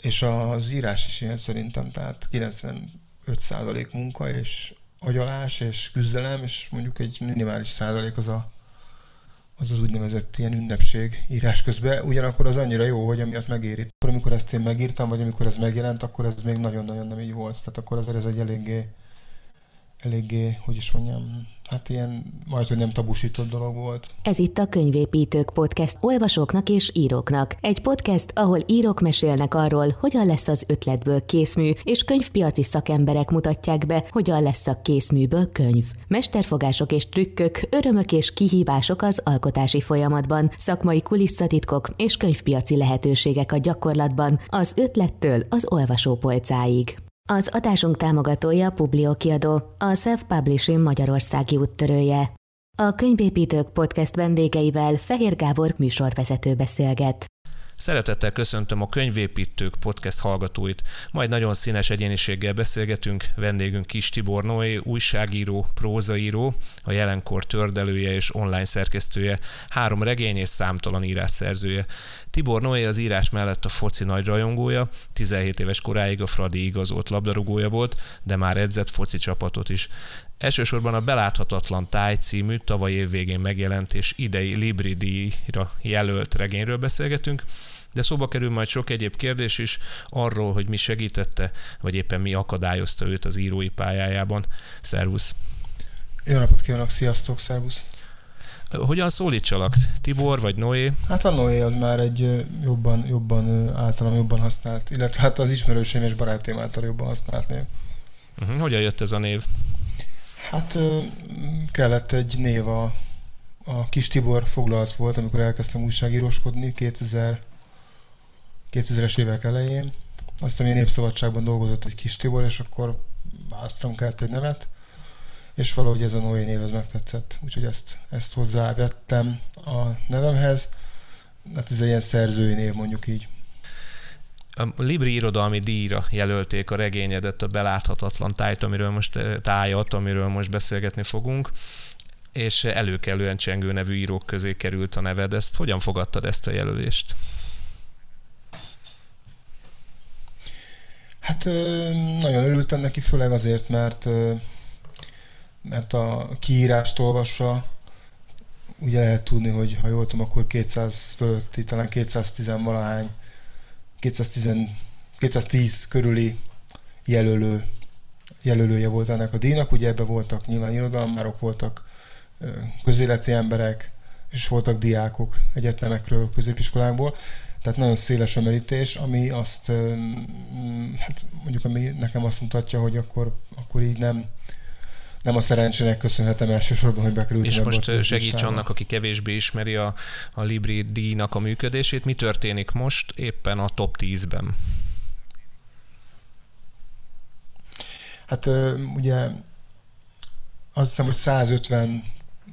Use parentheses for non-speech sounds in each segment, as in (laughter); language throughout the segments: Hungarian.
és az írás is ilyen szerintem, tehát 95% munka, és agyalás, és küzdelem, és mondjuk egy minimális százalék az a, az az úgynevezett ilyen ünnepség írás közben. Ugyanakkor az annyira jó, hogy amiatt megéri. Akkor, amikor ezt én megírtam, vagy amikor ez megjelent, akkor ez még nagyon-nagyon nem így volt. Tehát akkor azért ez egy eléggé eléggé, hogy is mondjam, hát ilyen majd, hogy nem tabusított dolog volt. Ez itt a Könyvépítők Podcast olvasóknak és íróknak. Egy podcast, ahol írók mesélnek arról, hogyan lesz az ötletből készmű, és könyvpiaci szakemberek mutatják be, hogyan lesz a készműből könyv. Mesterfogások és trükkök, örömök és kihívások az alkotási folyamatban, szakmai kulisszatitkok és könyvpiaci lehetőségek a gyakorlatban, az ötlettől az olvasópolcáig. Az adásunk támogatója Publio kiadó, a Self-Publishing Magyarországi úttörője. A Könyvépítők podcast vendégeivel Fehér Gábor műsorvezető beszélget. Szeretettel köszöntöm a Könyvépítők podcast hallgatóit. Majd nagyon színes egyéniséggel beszélgetünk. Vendégünk Kis Tibor Noé, újságíró, prózaíró, a jelenkor tördelője és online szerkesztője, három regény és számtalan írás szerzője. Tibor Noé az írás mellett a foci nagy rajongója, 17 éves koráig a Fradi igazolt labdarúgója volt, de már edzett foci csapatot is. Elsősorban a Beláthatatlan Táj című tavaly év végén megjelent és idei Libri díjra jelölt regényről beszélgetünk, de szóba kerül majd sok egyéb kérdés is arról, hogy mi segítette, vagy éppen mi akadályozta őt az írói pályájában. Szervusz! Jó napot kívánok, sziasztok, szervusz! Hogyan szólítsalak? Tibor vagy Noé? Hát a Noé az már egy jobban, jobban általam jobban használt, illetve hát az ismerőseim és barátaim által jobban használt név. Uh-huh. Hogyan jött ez a név? Hát kellett egy név a, a kis Tibor foglalt volt, amikor elkezdtem újságíróskodni 2000, 2000-es évek elején. Aztán én népszabadságban dolgozott egy kis Tibor, és akkor választanom kellett egy nevet, és valahogy ez a Noé név ez megtetszett, úgyhogy ezt, ezt hozzávettem a nevemhez. Hát ez egy ilyen szerzői név, mondjuk így. A Libri irodalmi díjra jelölték a regényedet, a beláthatatlan tájt, amiről most, eh, tájat, amiről most beszélgetni fogunk és előkelően csengő nevű írók közé került a neved. Ezt hogyan fogadtad ezt a jelölést? Hát nagyon örültem neki, főleg azért, mert mert a kiírást olvassa, ugye lehet tudni, hogy ha jól tudom, akkor 200 fölötti, talán 210 valahány, 210, 210 körüli jelölő, jelölője volt ennek a díjnak. Ugye ebben voltak nyilván irodalmárok, voltak közéleti emberek, és voltak diákok egyetemekről, középiskolákból. Tehát nagyon széles a merítés, ami azt, hát mondjuk ami nekem azt mutatja, hogy akkor, akkor így nem, nem a szerencsének köszönhetem elsősorban, hogy bekerültem. És most segíts annak, aki kevésbé ismeri a, a Libri díjnak a működését. Mi történik most éppen a top 10-ben? Hát ugye azt hiszem, hogy 150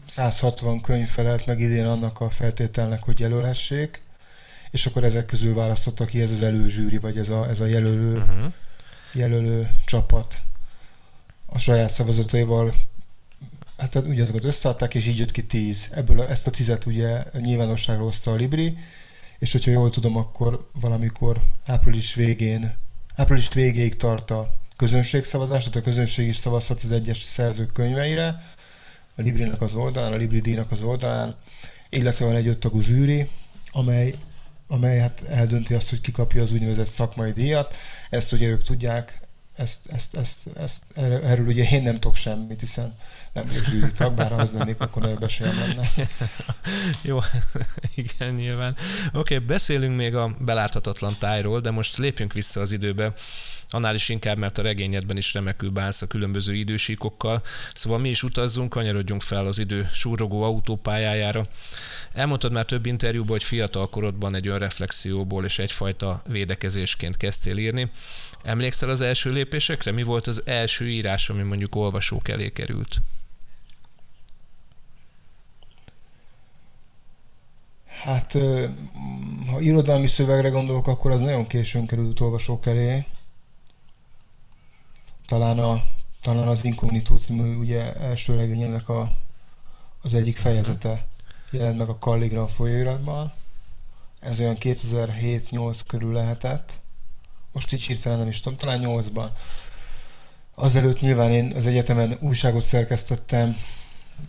160 könyv felelt meg idén annak a feltételnek, hogy jelölhessék, és akkor ezek közül választotta ki ez az előzsűri, vagy ez a, ez a jelölő, uh-huh. jelölő csapat a saját szavazataival hát ugye azokat összeadták, és így jött ki tíz. Ebből a, ezt a tizet ugye nyilvánosságra hozta a Libri, és hogyha jól tudom, akkor valamikor április végén, április végéig tart a közönségszavazás, tehát a közönség is szavazhat az egyes szerzők könyveire, a Librinek az oldalán, a Libri díjnak az oldalán, illetve van egy öttagú zsűri, amely, amely hát eldönti azt, hogy kikapja az úgynevezett szakmai díjat. Ezt ugye ők tudják, ezt, ezt, ezt, ezt, erről, erről ugye én nem tudok semmit, hiszen nem vagyok zsűri bár az lennék, akkor nagyobb esélyem lenne. (laughs) Jó, (laughs) igen, nyilván. Oké, okay, beszélünk még a beláthatatlan tájról, de most lépjünk vissza az időbe. Annál is inkább, mert a regényedben is remekül bánsz a különböző idősíkokkal. Szóval mi is utazzunk, kanyarodjunk fel az idő súrogó autópályájára. Elmondtad már több interjúban, hogy fiatal korodban egy önreflexióból és egyfajta védekezésként kezdtél írni. Emlékszel az első lépésekre? Mi volt az első írás, ami mondjuk olvasók elé került? Hát, ha irodalmi szövegre gondolok, akkor az nagyon későn került olvasók elé. Talán, a, talán az Incognito című ugye első regényének a, az egyik fejezete jelent meg a Calligram folyóiratban. Ez olyan 2007-8 körül lehetett most így hirtelen nem is tudom, talán nyolcban. Azelőtt nyilván én az egyetemen újságot szerkesztettem,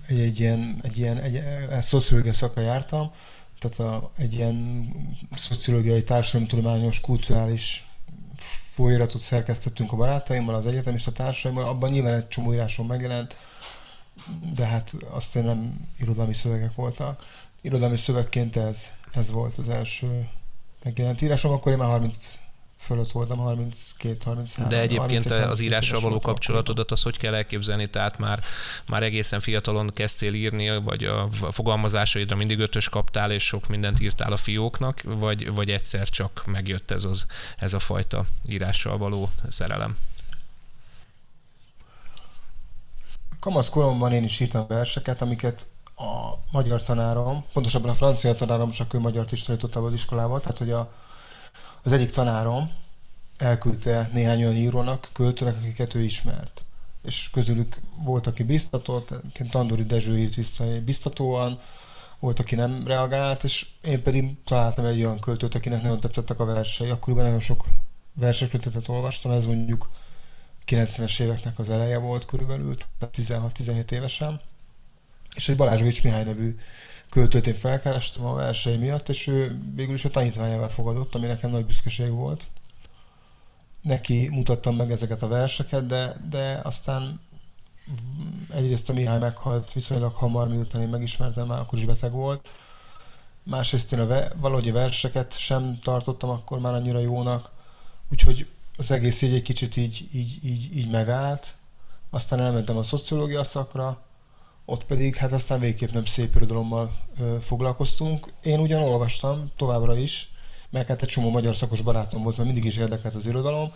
egy, egy ilyen, egy ilyen egy, egy szociológia szakra jártam, tehát a, egy ilyen szociológiai, társadalomtudományos, kulturális folyóiratot szerkesztettünk a barátaimmal, az egyetemista társaimmal, abban nyilván egy csomó íráson megjelent, de hát azt én nem irodalmi szövegek voltak. Irodalmi szövegként ez, ez volt az első megjelent írásom, akkor én már 30 fölött voltam, 32-33. De egyébként az írással való kapcsolatodat az hogy kell elképzelni? Tehát már, már egészen fiatalon kezdtél írni, vagy a fogalmazásaidra mindig ötös kaptál, és sok mindent írtál a fióknak, vagy, vagy egyszer csak megjött ez, az, ez a fajta írással való szerelem? Kamasz koromban én is írtam verseket, amiket a magyar tanárom, pontosabban a francia tanárom, csak ő magyar is tanította az iskolában, tehát hogy a, az egyik tanárom elküldte néhány olyan írónak, költőnek, akiket ő ismert. És közülük volt, aki biztatott, Tandori Dezső írt vissza biztatóan, volt, aki nem reagált, és én pedig találtam egy olyan költőt, akinek nagyon tetszettek a versei. Akkoriban nagyon sok versekötetet olvastam, ez mondjuk 90-es éveknek az eleje volt körülbelül, tehát 16-17 évesen. És egy Balázsovics Mihály nevű költőt én felkerestem a versei miatt, és ő végül is a tanítványával fogadott, ami nekem nagy büszkeség volt. Neki mutattam meg ezeket a verseket, de, de aztán egyrészt a Mihály meghalt viszonylag hamar, miután én megismertem, már akkor is beteg volt. Másrészt én a ve- valahogy a verseket sem tartottam akkor már annyira jónak, úgyhogy az egész így egy kicsit így, így, így, így megállt. Aztán elmentem a szociológia szakra, ott pedig hát aztán végképp nem szép irodalommal foglalkoztunk. Én ugyan olvastam továbbra is, mert hát egy csomó magyar szakos barátom volt, mert mindig is érdekelt az irodalom,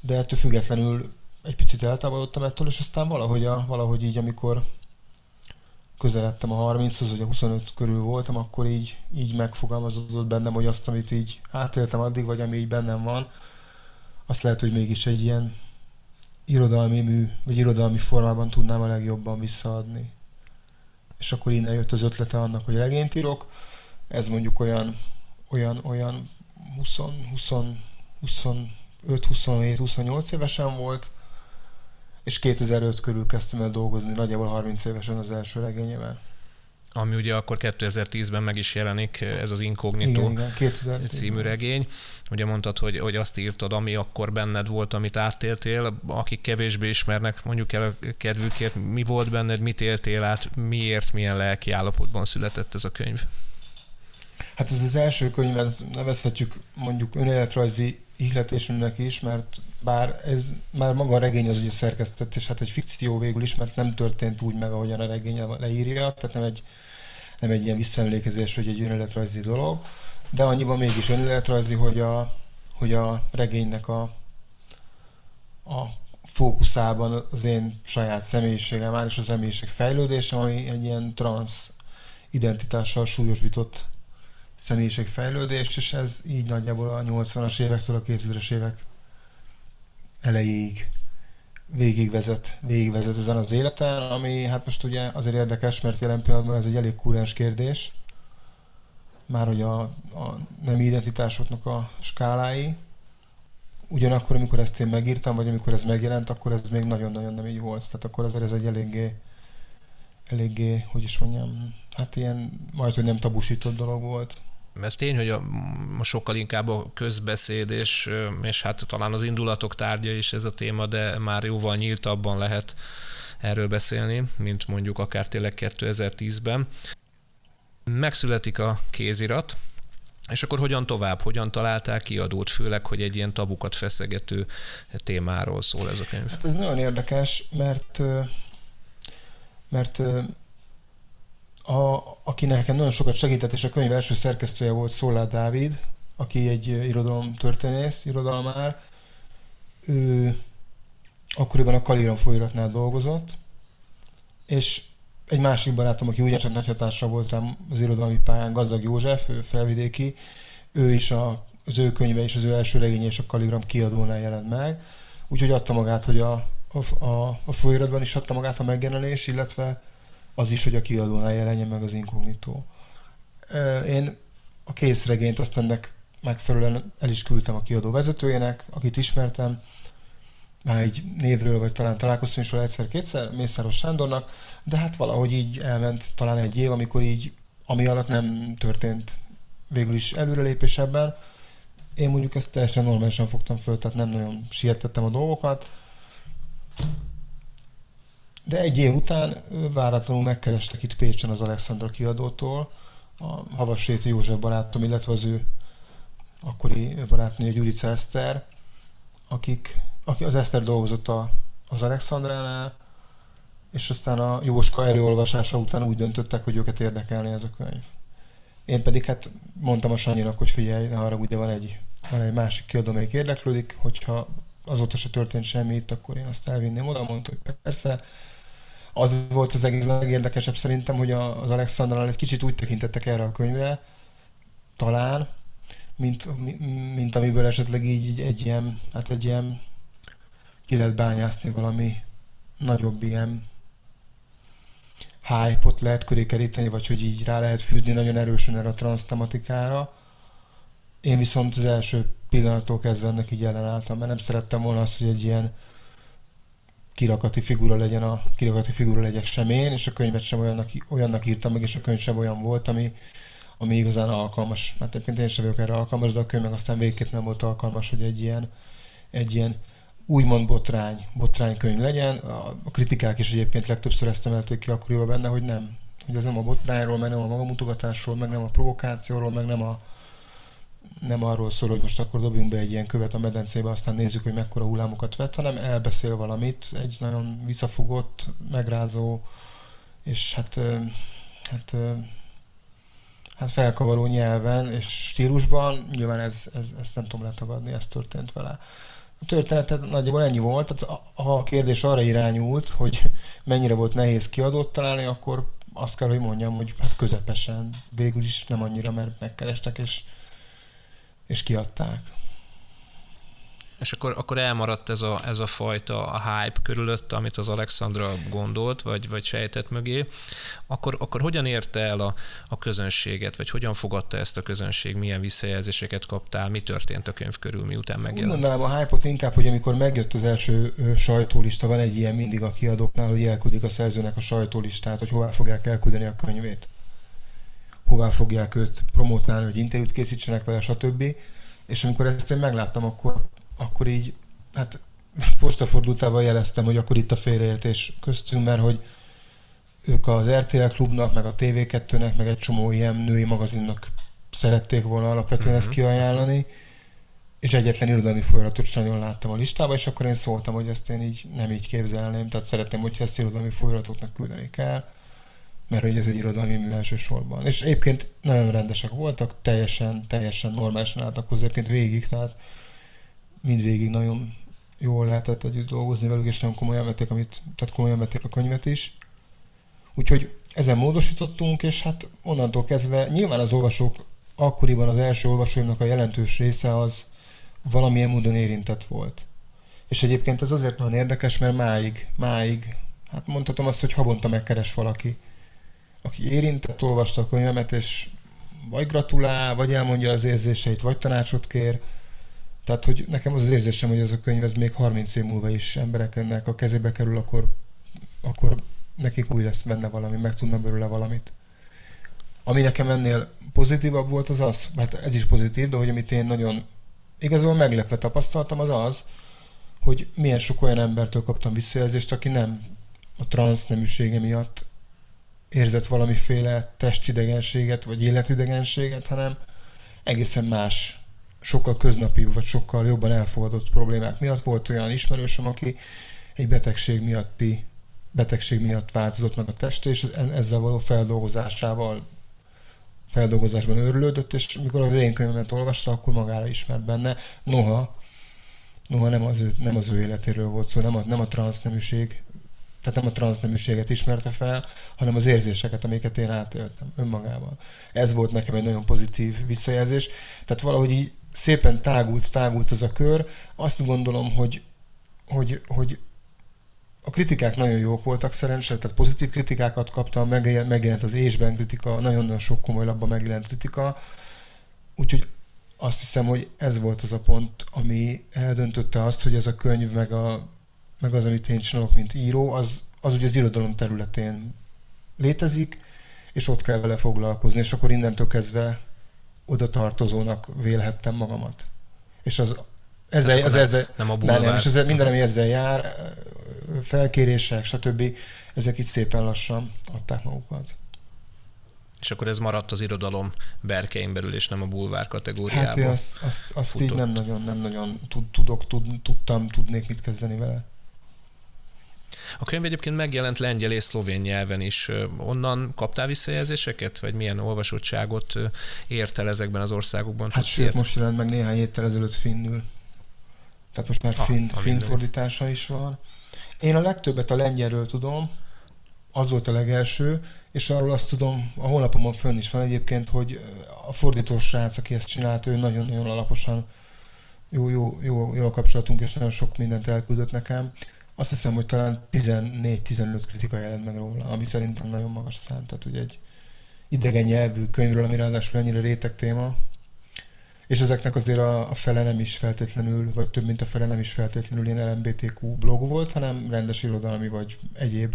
de ettől függetlenül egy picit eltávolodtam ettől, és aztán valahogy, a, valahogy így, amikor közeledtem a 30-hoz, vagy a 25 körül voltam, akkor így, így megfogalmazódott bennem, hogy azt, amit így átéltem addig, vagy ami így bennem van, azt lehet, hogy mégis egy ilyen irodalmi mű, vagy irodalmi formában tudnám a legjobban visszaadni. És akkor innen jött az ötlete annak, hogy regényt írok. Ez mondjuk olyan, olyan, olyan 20, 20, 25, 27, 28 évesen volt, és 2005 körül kezdtem el dolgozni, nagyjából 30 évesen az első regényében ami ugye akkor 2010-ben meg is jelenik, ez az Incognito igen, igen, című regény. Ugye mondtad, hogy, hogy azt írtad, ami akkor benned volt, amit átéltél, akik kevésbé ismernek, mondjuk el a kedvükért, mi volt benned, mit éltél át, miért, milyen lelki állapotban született ez a könyv? Hát ez az első könyv, ez nevezhetjük mondjuk önéletrajzi ihletésünknek is, mert bár ez már maga a regény az ugye szerkesztett, és hát egy fikció végül is, mert nem történt úgy meg, ahogyan a regény leírja, tehát nem egy, nem egy ilyen visszaemlékezés, hogy egy önéletrajzi dolog, de annyiban mégis önéletrajzi, hogy a, hogy a regénynek a, a fókuszában az én saját személyiségem áll, és a személyiség fejlődése, ami egy ilyen trans identitással súlyosbított személyiségfejlődés, és ez így nagyjából a 80-as évektől a 2000-es évek elejéig végigvezet, végigvezet ezen az életen, ami hát most ugye azért érdekes, mert jelen pillanatban ez egy elég kúrens kérdés, már hogy a, a nem identitásoknak a skálái. Ugyanakkor, amikor ezt én megírtam, vagy amikor ez megjelent, akkor ez még nagyon-nagyon nem így volt. Tehát akkor azért ez egy eléggé, eléggé, hogy is mondjam, hát ilyen majd, hogy nem tabusított dolog volt ez tény, hogy a, sokkal inkább a közbeszéd, és, és hát talán az indulatok tárgya is ez a téma, de már jóval nyíltabban lehet erről beszélni, mint mondjuk akár tényleg 2010-ben. Megszületik a kézirat, és akkor hogyan tovább? Hogyan találták kiadót, főleg, hogy egy ilyen tabukat feszegető témáról szól ez a könyv? Hát ez nagyon érdekes, mert mert a, aki nekem nagyon sokat segített, és a könyv első szerkesztője volt Szolá Dávid, aki egy irodalom történész, irodalmár. Ő akkoriban a Kaliram folyóiratnál dolgozott, és egy másik barátom, aki ugyancsak nagy hatásra volt rám az irodalmi pályán, Gazdag József, ő felvidéki, ő is a, az ő könyve és az ő első regénye és a Kaligram kiadónál jelent meg, úgyhogy adta magát, hogy a, a, a, a folyóiratban is adta magát a megjelenés, illetve az is, hogy a kiadónál jelenjen meg az inkognitó. Én a készregényt azt ennek megfelelően el is küldtem a kiadó vezetőjének, akit ismertem, már így névről, vagy talán találkoztunk is vele egyszer-kétszer, Mészáros Sándornak, de hát valahogy így elment talán egy év, amikor így, ami alatt nem történt végül is előrelépés ebben. Én mondjuk ezt teljesen normálisan fogtam föl, tehát nem nagyon sietettem a dolgokat. De egy év után váratlanul megkerestek itt Pécsen az Alexandra kiadótól, a Havasréti József barátom, illetve az ő akkori barátnője Gyurica Eszter, akik, aki az Eszter dolgozott a, az Alexandránál, és aztán a Jóska előolvasása után úgy döntöttek, hogy őket érdekelni ez a könyv. Én pedig hát mondtam a Sanyinak, hogy figyelj, ne arra ugye van egy, van egy másik kiadó, amelyik érdeklődik, hogyha azóta se történt semmi itt, akkor én azt elvinném oda, mondta, hogy persze. Az volt az egész legérdekesebb szerintem, hogy az Alexandránál egy kicsit úgy tekintettek erre a könyvre, talán, mint, mint amiből esetleg így egy ilyen, hát egy ilyen ki lehet bányászni valami nagyobb ilyen hype-ot lehet köré keríteni, vagy hogy így rá lehet fűzni nagyon erősen erre a transz tematikára. Én viszont az első pillanattól kezdve ennek így ellenálltam, mert nem szerettem volna azt, hogy egy ilyen kirakati figura legyen a kirakati figura legyek sem én, és a könyvet sem olyannak, olyannak írtam meg, és a könyv sem olyan volt, ami, ami igazán alkalmas. Mert egyébként én sem vagyok erre alkalmas, de a könyv meg aztán végképp nem volt alkalmas, hogy egy ilyen, egy ilyen úgymond botrány, botránykönyv legyen. A kritikák is egyébként legtöbbször ezt emelték ki akkoriban benne, hogy nem. Hogy ez nem a botrányról, meg nem a magamutogatásról, meg nem a provokációról, meg nem a nem arról szól, hogy most akkor dobjunk be egy ilyen követ a medencébe, aztán nézzük, hogy mekkora hullámokat vett, hanem elbeszél valamit, egy nagyon visszafogott, megrázó, és hát, hát, hát felkavaró nyelven és stílusban, nyilván ez, ez, ezt nem tudom letagadni, ez történt vele. A történet nagyjából ennyi volt, tehát ha a kérdés arra irányult, hogy mennyire volt nehéz kiadót találni, akkor azt kell, hogy mondjam, hogy hát közepesen, végül is nem annyira, mert megkerestek, és, és kiadták. És akkor, akkor elmaradt ez a, ez a fajta a hype körülött, amit az Alexandra gondolt, vagy, vagy sejtett mögé, akkor, akkor hogyan érte el a, a közönséget, vagy hogyan fogadta ezt a közönség, milyen visszajelzéseket kaptál, mi történt a könyv körül, miután megjelent? Úgy mondanám a hype-ot inkább, hogy amikor megjött az első sajtólista, van egy ilyen mindig a kiadóknál, hogy elküldik a szerzőnek a sajtólistát, hogy hová fogják elküldeni a könyvét hová fogják őt promotálni, hogy interjút készítsenek vele, stb. És amikor ezt én megláttam, akkor akkor így, hát postafordultával jeleztem, hogy akkor itt a félreértés köztünk, mert hogy ők az RTL klubnak, meg a TV2-nek, meg egy csomó ilyen női magazinnak szerették volna alapvetően uh-huh. ezt mhm. kiajánlani, és egyetlen irodalmi folyamatot sem nagyon láttam a listában, és akkor én szóltam, hogy ezt én így nem így képzelném, tehát szeretném, hogyha ezt irodalmi folyamatoknak küldenék el, mert hogy ez egy irodalmi mű elsősorban. És egyébként nagyon rendesek voltak, teljesen, teljesen normálisan álltak hozzá, végig, tehát mindvégig nagyon jól lehetett együtt dolgozni velük, és nagyon komolyan vették, amit, tehát komolyan vették a könyvet is. Úgyhogy ezen módosítottunk, és hát onnantól kezdve nyilván az olvasók akkoriban az első olvasóimnak a jelentős része az valamilyen módon érintett volt. És egyébként ez azért nagyon érdekes, mert máig, máig, hát mondhatom azt, hogy havonta megkeres valaki, aki érintett, olvasta a könyvemet, és vagy gratulál, vagy elmondja az érzéseit, vagy tanácsot kér, tehát, hogy nekem az az érzésem, hogy ez a könyv ez még 30 év múlva is embereknek a kezébe kerül, akkor, akkor nekik új lesz benne valami, meg tudna belőle valamit. Ami nekem ennél pozitívabb volt az az, mert ez is pozitív, de hogy amit én nagyon igazából meglepve tapasztaltam, az az, hogy milyen sok olyan embertől kaptam visszajelzést, aki nem a transz neműsége miatt érzett valamiféle testidegenséget, vagy életidegenséget, hanem egészen más sokkal köznapi, vagy sokkal jobban elfogadott problémák miatt volt olyan ismerősöm, aki egy betegség miatti betegség miatt változott meg a test, és ezzel való feldolgozásával feldolgozásban őrülődött, és mikor az én könyvemet olvasta, akkor magára ismert benne. Noha, noha nem az ő, nem az ő életéről volt szó, nem a, nem a transzneműség, tehát nem a transzneműséget ismerte fel, hanem az érzéseket, amiket én átéltem önmagában. Ez volt nekem egy nagyon pozitív visszajelzés. Tehát valahogy így szépen tágult, tágult ez a kör. Azt gondolom, hogy, hogy, hogy a kritikák nagyon jók voltak szerencsére, tehát pozitív kritikákat kaptam, megjelent az ésben kritika, nagyon-nagyon sok komoly labban megjelent kritika, úgyhogy azt hiszem, hogy ez volt az a pont, ami eldöntötte azt, hogy ez a könyv, meg, a, meg az, amit én csinálok, mint író, az, az ugye az irodalom területén létezik, és ott kell vele foglalkozni, és akkor innentől kezdve oda tartozónak vélhettem magamat. És az ezzel, az, nem, ezzel, nem a de nem, és ezzel, minden, ami ezzel jár, felkérések, stb., ezek itt szépen lassan adták magukat. És akkor ez maradt az irodalom berkein belül, és nem a bulvár kategóriában. Hát én azt, azt, azt így nem nagyon, nem nagyon tud, tudok, tud, tudtam, tudnék mit kezdeni vele. A könyv egyébként megjelent lengyel és szlovén nyelven is. Onnan kaptál visszajelzéseket, vagy milyen olvasottságot ért el ezekben az országokban? Hát sőt, most jelent meg néhány héttel ezelőtt finnül. Tehát most már ah, finn, finn fordítása is van. Én a legtöbbet a lengyelről tudom, az volt a legelső, és arról azt tudom, a honlapomon fönn is van egyébként, hogy a fordítós srác, aki ezt csinált, ő nagyon-nagyon alaposan jó, jó, jó, jó a kapcsolatunk, és nagyon sok mindent elküldött nekem. Azt hiszem, hogy talán 14-15 kritika jelent meg róla, ami szerintem nagyon magas szám. Tehát, hogy egy idegen nyelvű könyvről, ami ráadásul ennyire réteg téma, és ezeknek azért a, a fele nem is feltétlenül, vagy több mint a fele nem is feltétlenül ilyen LMBTQ blog volt, hanem rendes irodalmi vagy egyéb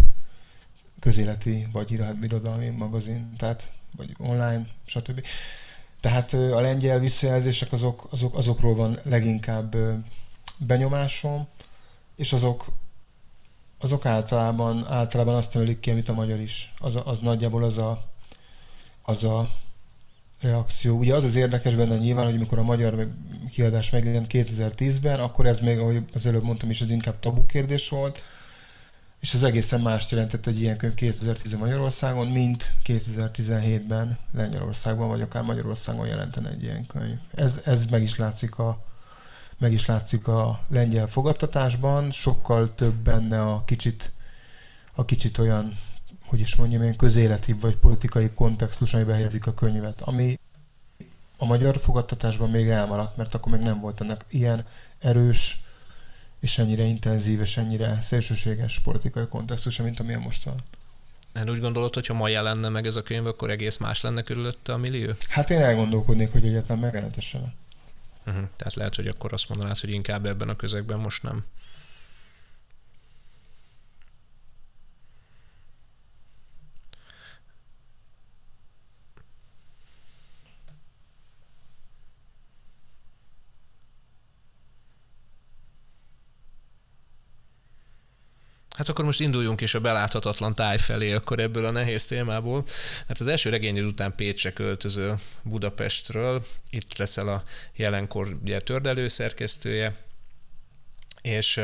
közéleti vagy irodalmi magazin, tehát vagy online, stb. Tehát a lengyel visszajelzések azok, azok, azokról van leginkább benyomásom, és azok, azok általában, általában azt emelik ki, amit a magyar is. Az, az nagyjából az a, az a reakció. Ugye az az érdekes benne nyilván, hogy amikor a magyar kiadás megjelent 2010-ben, akkor ez még, ahogy az előbb mondtam is, az inkább tabu kérdés volt, és az egészen más jelentett egy ilyen könyv 2010 Magyarországon, mint 2017-ben Lengyelországban, vagy akár Magyarországon jelenten egy ilyen könyv. Ez, ez meg is látszik a, meg is látszik a lengyel fogadtatásban, sokkal több benne a kicsit, a kicsit olyan, hogy is mondjam, ilyen közéleti vagy politikai kontextus, amiben helyezik a könyvet, ami a magyar fogadtatásban még elmaradt, mert akkor még nem volt ennek ilyen erős és ennyire intenzív, és ennyire szélsőséges politikai kontextus, mint amilyen most van. Hát úgy gondolod, hogy ha ma jelenne meg ez a könyv, akkor egész más lenne körülötte a millió? Hát én elgondolkodnék, hogy egyáltalán megjelenetesen. Uh-huh. Tehát lehet, hogy akkor azt mondanád, hogy inkább ebben a közegben most nem. Hát akkor most induljunk is a beláthatatlan táj felé, akkor ebből a nehéz témából. Hát az első regényed után Pécsre költöző Budapestről, itt leszel a jelenkor ugye, tördelő szerkesztője, és,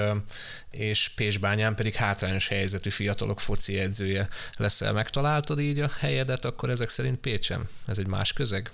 és Pésbányán pedig hátrányos helyzetű fiatalok foci edzője leszel. Megtaláltad így a helyedet, akkor ezek szerint Pécsen? Ez egy más közeg?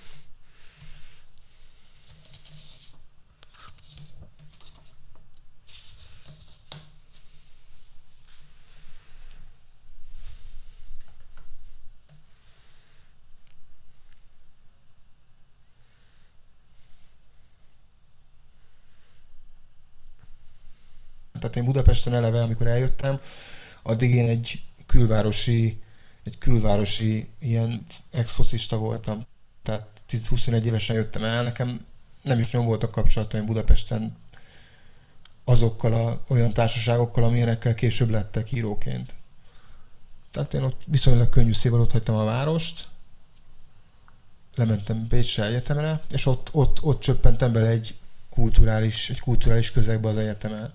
Tehát én Budapesten eleve, amikor eljöttem, addig én egy külvárosi, egy külvárosi ilyen exfocista voltam. Tehát 21 évesen jöttem el, nekem nem is nyom voltak kapcsolataim Budapesten azokkal a, olyan társaságokkal, amilyenekkel később lettek íróként. Tehát én ott viszonylag könnyű szívvel ott hagytam a várost, lementem Pécsre egyetemre, és ott, ott, ott csöppentem bele egy kulturális, egy kulturális közegbe az egyetemen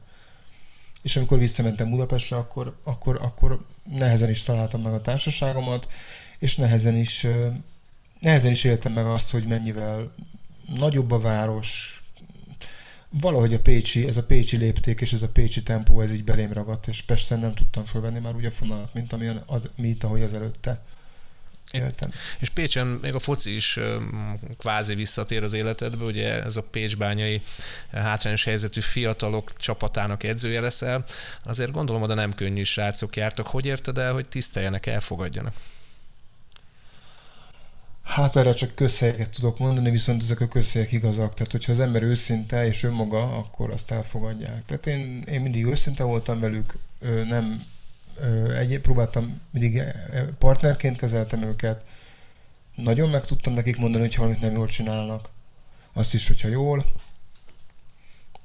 és amikor visszamentem Budapestre, akkor, akkor, akkor nehezen is találtam meg a társaságomat, és nehezen is, nehezen is éltem meg azt, hogy mennyivel nagyobb a város, valahogy a Pécsi, ez a Pécsi lépték és ez a Pécsi tempó, ez így belém ragadt, és Pesten nem tudtam fölvenni már úgy a fonalat, mint, amilyen az, mint ahogy az előtte. Értem. És Pécsen még a foci is kvázi visszatér az életedbe, ugye ez a pécsbányai hátrányos helyzetű fiatalok csapatának edzője leszel. Azért gondolom, oda nem könnyű srácok jártak. Hogy érted el, hogy tiszteljenek, elfogadjanak? Hát erre csak közhelyeket tudok mondani, viszont ezek a közhelyek igazak. Tehát, hogyha az ember őszinte és önmaga, akkor azt elfogadják. Tehát én, én mindig őszinte voltam velük, nem egy, próbáltam mindig partnerként kezeltem őket, nagyon meg tudtam nekik mondani, hogy valamit nem jól csinálnak. azt is, hogyha jól.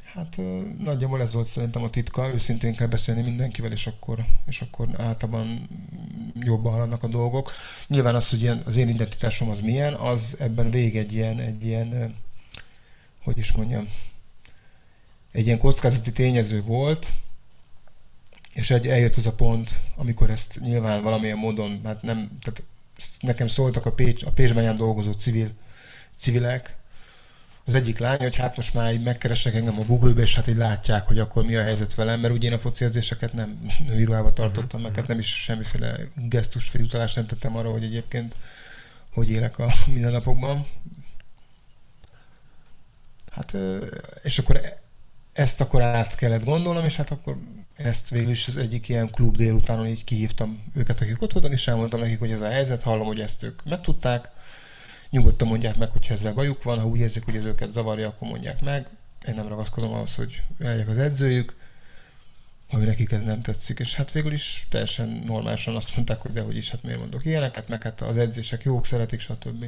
Hát nagyjából ez volt szerintem a titka, őszintén kell beszélni mindenkivel, és akkor, és akkor általában jobban haladnak a dolgok. Nyilván az, hogy ilyen, az én identitásom az milyen, az ebben vég egy ilyen, egy ilyen, hogy is mondjam, egy ilyen kockázati tényező volt, és egy, eljött az a pont, amikor ezt nyilván valamilyen módon, hát nem, tehát nekem szóltak a, Pécs, a Pécsben dolgozó civil, civilek, az egyik lány, hogy hát most már így engem a Google-be, és hát így látják, hogy akkor mi a helyzet velem, mert ugye én a foci érzéseket nem (laughs) nőiruhába tartottam, meg hát nem is semmiféle gesztus felutalást nem tettem arra, hogy egyébként hogy élek a (laughs) mindennapokban. Hát, és akkor ezt akkor át kellett gondolnom, és hát akkor ezt végül is az egyik ilyen klub délutánon így kihívtam őket, akik ott voltak, és elmondtam nekik, hogy ez a helyzet, hallom, hogy ezt ők megtudták, nyugodtan mondják meg, hogyha ezzel bajuk van, ha úgy érzik, hogy ez őket zavarja, akkor mondják meg. Én nem ragaszkodom ahhoz, hogy eljek az edzőjük, ha nekik ez nem tetszik. És hát végül is teljesen normálisan azt mondták, hogy dehogy is, hát miért mondok ilyeneket, meg hát az edzések jók, szeretik, stb.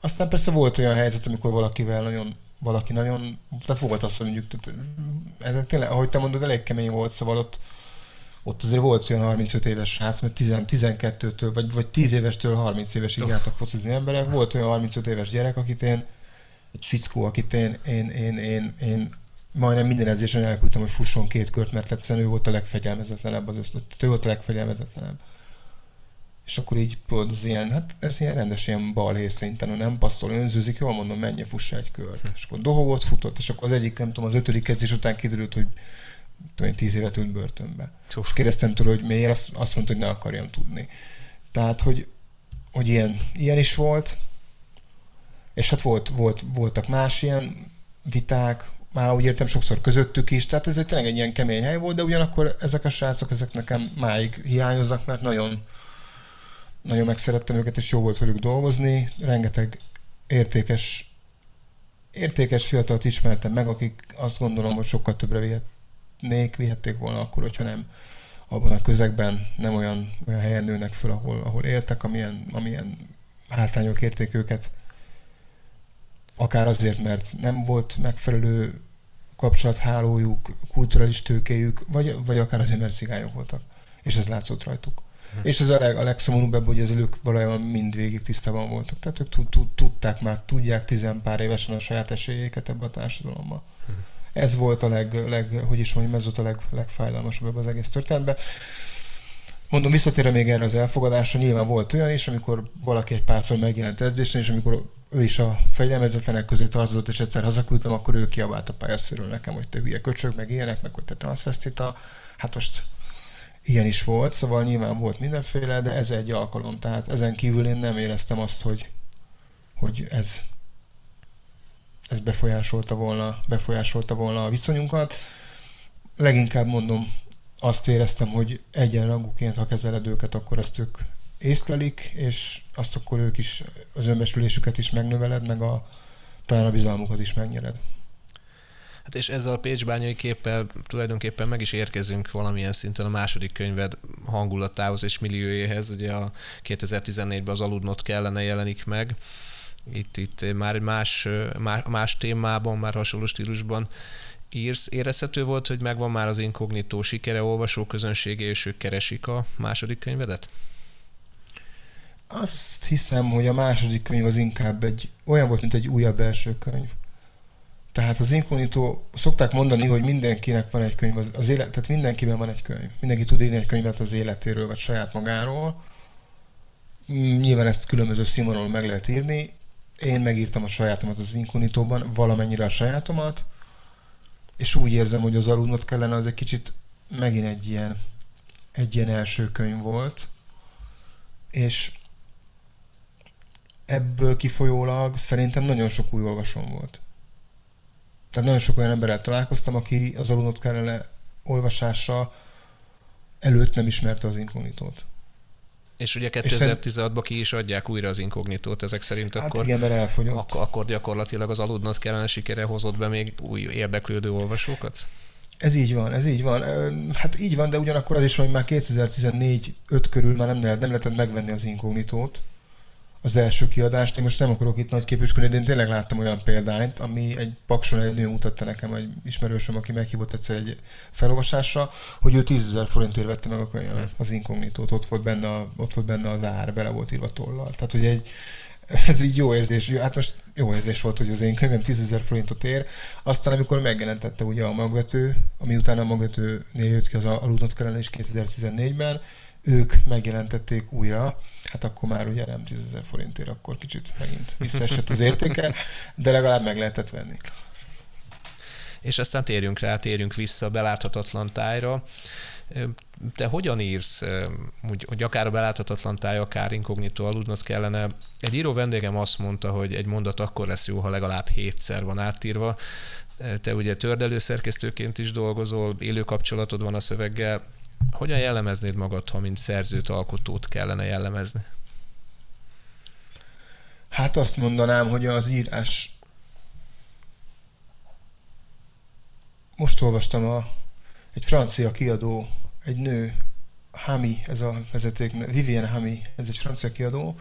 Aztán persze volt olyan helyzet, amikor valakivel nagyon, valaki nagyon, tehát volt az, hogy mondjuk, tehát ez tényleg, ahogy te mondod, elég kemény volt, szóval ott, ott azért volt olyan 35 éves srác, mert 10, 12-től, vagy, vagy 10 évestől 30 évesig oh. jártak focizni emberek. Volt olyan 35 éves gyerek, akit én, egy fickó, akit én, én, én, én, én majdnem minden edzésen elküldtem, hogy fusson két kört, mert egyszerűen ő volt a legfegyelmezetlenebb az összes, ő volt a legfegyelmezetlenebb. És akkor így tudod, az ilyen, hát ez ilyen rendes ilyen balhé szinten, nem pasztol, önzőzik, jól mondom, menj, fussa egy kört. Hm. És akkor dohogott, futott, és akkor az egyik, nem tudom, az ötödik edzés után kiderült, hogy tudom, tíz évet ült börtönbe. Csuf. És kérdeztem tőle, hogy miért, azt, azt mondta, hogy ne akarjam tudni. Tehát, hogy, hogy ilyen, ilyen is volt, és hát volt, volt, voltak más ilyen viták, már úgy értem sokszor közöttük is, tehát ez egy tényleg egy ilyen kemény hely volt, de ugyanakkor ezek a srácok, ezek nekem máig hiányoznak, mert nagyon, nagyon megszerettem őket, és jó volt velük dolgozni, rengeteg értékes értékes fiatalt ismertem meg, akik azt gondolom, hogy sokkal többre vihet, vihetnék, vihették volna akkor, hogyha nem abban a közegben nem olyan, olyan helyen nőnek föl, ahol, ahol éltek, amilyen, amilyen hátrányok érték őket. Akár azért, mert nem volt megfelelő kapcsolathálójuk, kulturális tőkéjük, vagy, vagy akár azért, mert cigányok voltak. És ez látszott rajtuk. És ez a, leg, a legszomorúbb, hogy ezzel ők valójában mindvégig tisztában voltak. Tehát ők tudták már, tudják tizenpár évesen a saját esélyeiket ebbe a társadalomba. Ez volt a leg, leg hogy is mondjam, ez volt a leg, legfájdalmasabb az egész történetben. Mondom, visszatérve még erre az elfogadásra, nyilván volt olyan is, amikor valaki egy párszor megjelent edzésen, és amikor ő is a fegyelmezetlenek közé tartozott, és egyszer hazaküldtem, akkor ő kiabált a pályaszörül nekem, hogy te hülye köcsög, meg ilyenek, meg hogy te transvestita. Hát most ilyen is volt, szóval nyilván volt mindenféle, de ez egy alkalom, tehát ezen kívül én nem éreztem azt, hogy, hogy ez ez befolyásolta volna, befolyásolta volna a viszonyunkat. Leginkább mondom, azt éreztem, hogy egyenrangúként, ha kezeled őket, akkor azt ők észlelik, és azt akkor ők is, az önbesülésüket is megnöveled, meg a, talán a bizalmukat is megnyered. Hát és ezzel a Pécsbányai képpel tulajdonképpen meg is érkezünk valamilyen szinten a második könyved hangulatához és milliójéhez. Ugye a 2014-ben az aludnot kellene jelenik meg itt, itt már egy más, más témában, már hasonló stílusban írsz. Érezhető volt, hogy megvan már az inkognitó sikere, olvasó közönsége, és ők keresik a második könyvedet? Azt hiszem, hogy a második könyv az inkább egy olyan volt, mint egy újabb első könyv. Tehát az inkognitó, szokták mondani, hogy mindenkinek van egy könyv, az, az élet, tehát mindenkiben van egy könyv. Mindenki tud írni egy könyvet az életéről, vagy saját magáról. Nyilván ezt különböző színvonalon meg lehet írni én megírtam a sajátomat az Inkognitóban, valamennyire a sajátomat, és úgy érzem, hogy az aludnot kellene, az egy kicsit megint egy ilyen, egy ilyen első könyv volt, és ebből kifolyólag szerintem nagyon sok új olvasom volt. Tehát nagyon sok olyan emberrel találkoztam, aki az aludnot kellene olvasása előtt nem ismerte az inkognitót. És ugye 2016-ban ki is adják újra az inkognitót, ezek szerint hát akkor, igen, mert elfogyott. Akkor, akkor gyakorlatilag az aludnot kellene sikere hozott be még új érdeklődő olvasókat? Ez így van, ez így van. Hát így van, de ugyanakkor az is, hogy már 2014-5 körül már nem, lehet, nem lehetett megvenni az inkognitót. Az első kiadást. Én most nem akarok itt nagy képüsködni, de én tényleg láttam olyan példányt, ami egy pakson egy nő mutatta nekem, egy ismerősöm, aki meghívott egyszer egy felolvasásra, hogy ő 10 ezer forintért vette meg a könyvet, az inkognitót, ott volt benne, a, ott volt benne az ár, bele volt írva tollal. Tehát, hogy egy, ez így jó érzés. Hát most jó érzés volt, hogy az én könyvem 10 ezer forintot ér. Aztán, amikor megjelentette ugye a magvető, ami utána a magvetőnél jött ki az aludnot kellene is 2014-ben, ők megjelentették újra, hát akkor már ugye nem 10 ezer forintért, akkor kicsit megint visszaesett az értéke, de legalább meg lehetett venni. És aztán térjünk rá, térjünk vissza a beláthatatlan tájra. Te hogyan írsz, hogy, hogy akár a beláthatatlan táj, akár inkognitó aludnod kellene? Egy író vendégem azt mondta, hogy egy mondat akkor lesz jó, ha legalább hétszer van átírva. Te ugye tördelőszerkesztőként is dolgozol, élő kapcsolatod van a szöveggel. Hogyan jellemeznéd magad, ha mint szerzőt, alkotót kellene jellemezni? Hát azt mondanám, hogy az írás... Most olvastam a, egy francia kiadó, egy nő, Hami, ez a vezeték, Vivienne Hami, ez egy francia kiadó,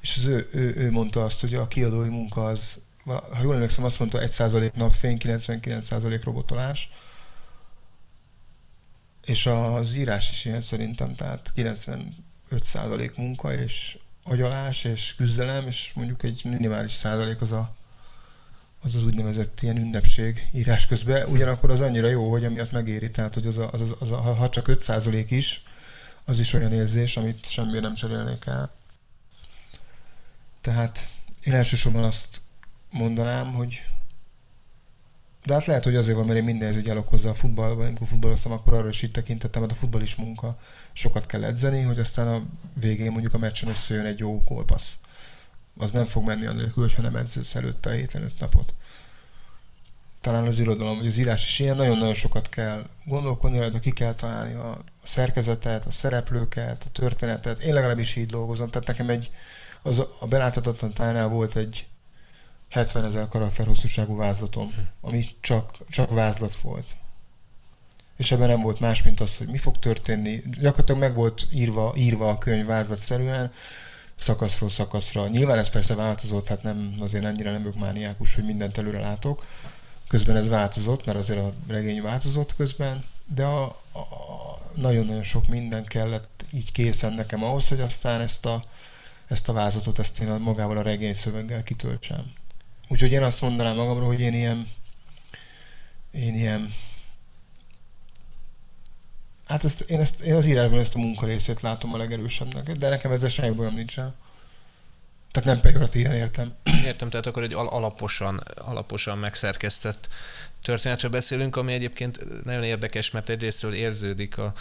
és az ő, ő, ő mondta azt, hogy a kiadói munka az, ha jól emlékszem, azt mondta 1% napfény, 99% robotolás, és az írás is ilyen szerintem, tehát 95% munka és agyalás és küzdelem, és mondjuk egy minimális százalék az a, az, az úgynevezett ilyen ünnepség írás közben. Ugyanakkor az annyira jó, hogy amiatt megéri, tehát hogy az, a, az, az a, ha csak 5 százalék is, az is olyan érzés, amit semmiért nem cserélnék el. Tehát én elsősorban azt mondanám, hogy de hát lehet, hogy azért van, mert én mindenhez így állok hozzá a futballban, amikor futballoztam, akkor arra is így tekintettem, mert a futball is munka. Sokat kell edzeni, hogy aztán a végén mondjuk a meccsen összejön egy jó gólpassz. Az nem fog menni anélkül, hogyha nem edzesz előtte a héten öt napot. Talán az irodalom, vagy az írás is ilyen, nagyon-nagyon sokat kell gondolkodni, rajta ki kell találni a szerkezetet, a szereplőket, a történetet. Én legalábbis így dolgozom, tehát nekem egy, az a beláthatatlan tájnál volt egy 70 ezer karakter hosszúságú vázlatom, ami csak, csak vázlat volt. És ebben nem volt más, mint az, hogy mi fog történni. Gyakorlatilag meg volt írva, írva a könyv vázlatszerűen, szakaszról szakaszra. Nyilván ez persze változott, hát nem, azért ennyire nem vagyok mániákus, hogy mindent előre látok. Közben ez változott, mert azért a regény változott közben, de a, a, nagyon-nagyon sok minden kellett így készen nekem ahhoz, hogy aztán ezt a, ezt a vázatot, ezt én magával a regény szöveggel kitöltsem. Úgyhogy én azt mondanám magamról, hogy én ilyen, én ilyen, hát ezt, én, ezt, én az írásban ezt a munkarészét látom a legerősebbnek, de nekem ezzel semmi bajom nincsen. Tehát nem pejoratíven értem. Értem, tehát akkor egy alaposan, alaposan megszerkesztett történetről beszélünk, ami egyébként nagyon érdekes, mert egyrésztről érződik a,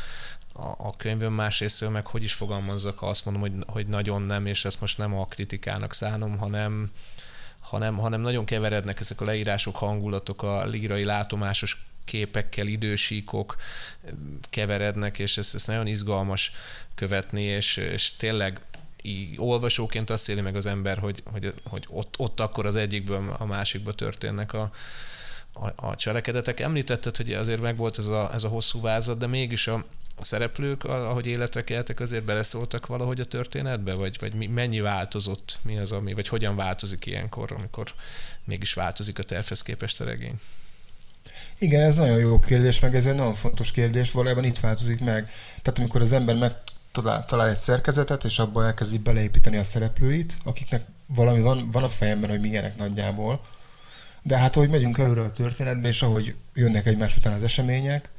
a, a könyvön, másrésztről meg hogy is fogalmazzak, ha azt mondom, hogy, hogy nagyon nem, és ezt most nem a kritikának szánom, hanem, hanem, hanem nagyon keverednek ezek a leírások, hangulatok, a lírai látomásos képekkel, idősíkok keverednek, és ez, ez nagyon izgalmas követni, és, és tényleg így olvasóként azt éli meg az ember, hogy, hogy, hogy ott, ott akkor az egyikből a másikba történnek a, a, a cselekedetek. Említetted, hogy azért megvolt ez a, ez a hosszú vázat, de mégis a, a szereplők, ahogy életre keltek, azért beleszóltak valahogy a történetbe, vagy, vagy mennyi változott, mi az, ami, vagy hogyan változik ilyenkor, amikor mégis változik a tervhez képest a regény? Igen, ez nagyon jó kérdés, meg ez egy nagyon fontos kérdés, valójában itt változik meg. Tehát amikor az ember meg talál egy szerkezetet, és abban elkezdi beleépíteni a szereplőit, akiknek valami van, van a fejemben, hogy milyenek nagyjából, de hát ahogy megyünk előre a történetbe, és ahogy jönnek egymás után az események,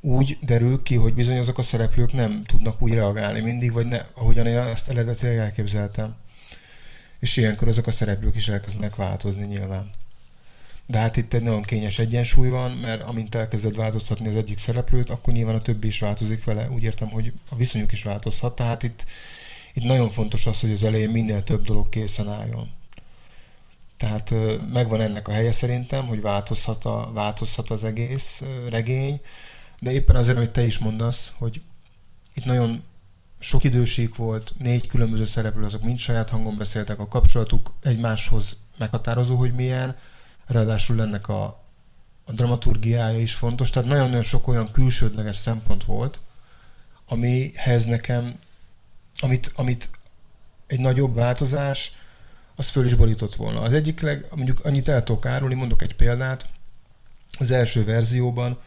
úgy derül ki, hogy bizony azok a szereplők nem tudnak úgy reagálni mindig, vagy ne, ahogyan én ezt eredetileg elképzeltem. És ilyenkor azok a szereplők is elkezdenek változni nyilván. De hát itt egy nagyon kényes egyensúly van, mert amint elkezded változtatni az egyik szereplőt, akkor nyilván a többi is változik vele. Úgy értem, hogy a viszonyuk is változhat. Tehát itt, itt nagyon fontos az, hogy az elején minél több dolog készen álljon. Tehát megvan ennek a helye szerintem, hogy változhat, a, változhat az egész regény, de éppen azért, amit te is mondasz, hogy itt nagyon sok időség volt, négy különböző szereplő, azok mind saját hangon beszéltek, a kapcsolatuk egymáshoz meghatározó, hogy milyen, ráadásul ennek a, a dramaturgiája is fontos, tehát nagyon-nagyon sok olyan külsődleges szempont volt, amihez nekem, amit, amit egy nagyobb változás, az föl is borított volna. Az egyik leg, mondjuk annyit el tudok árulni, mondok egy példát, az első verzióban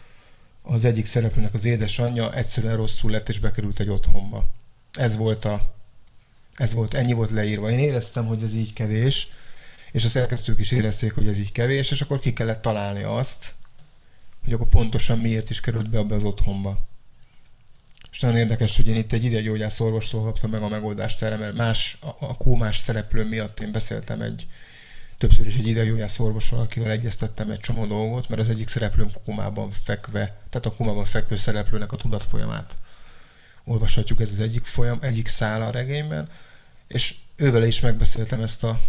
az egyik szereplőnek az édesanyja egyszerűen rosszul lett és bekerült egy otthonba. Ez volt a, ez volt, ennyi volt leírva. Én éreztem, hogy ez így kevés, és a szerkesztők is érezték, hogy ez így kevés, és akkor ki kellett találni azt, hogy akkor pontosan miért is került be abba az otthonba. És nagyon érdekes, hogy én itt egy ideggyógyász orvostól kaptam meg a megoldást erre, mert más, a, a kómás szereplő miatt én beszéltem egy többször is egy ideggyógyász orvossal, akivel egyeztettem egy csomó dolgot, mert az egyik szereplőm kómában fekve, tehát a kómában fekvő szereplőnek a tudatfolyamát olvashatjuk, ez az egyik folyam, egyik szála a regényben, és ővel is megbeszéltem ezt a,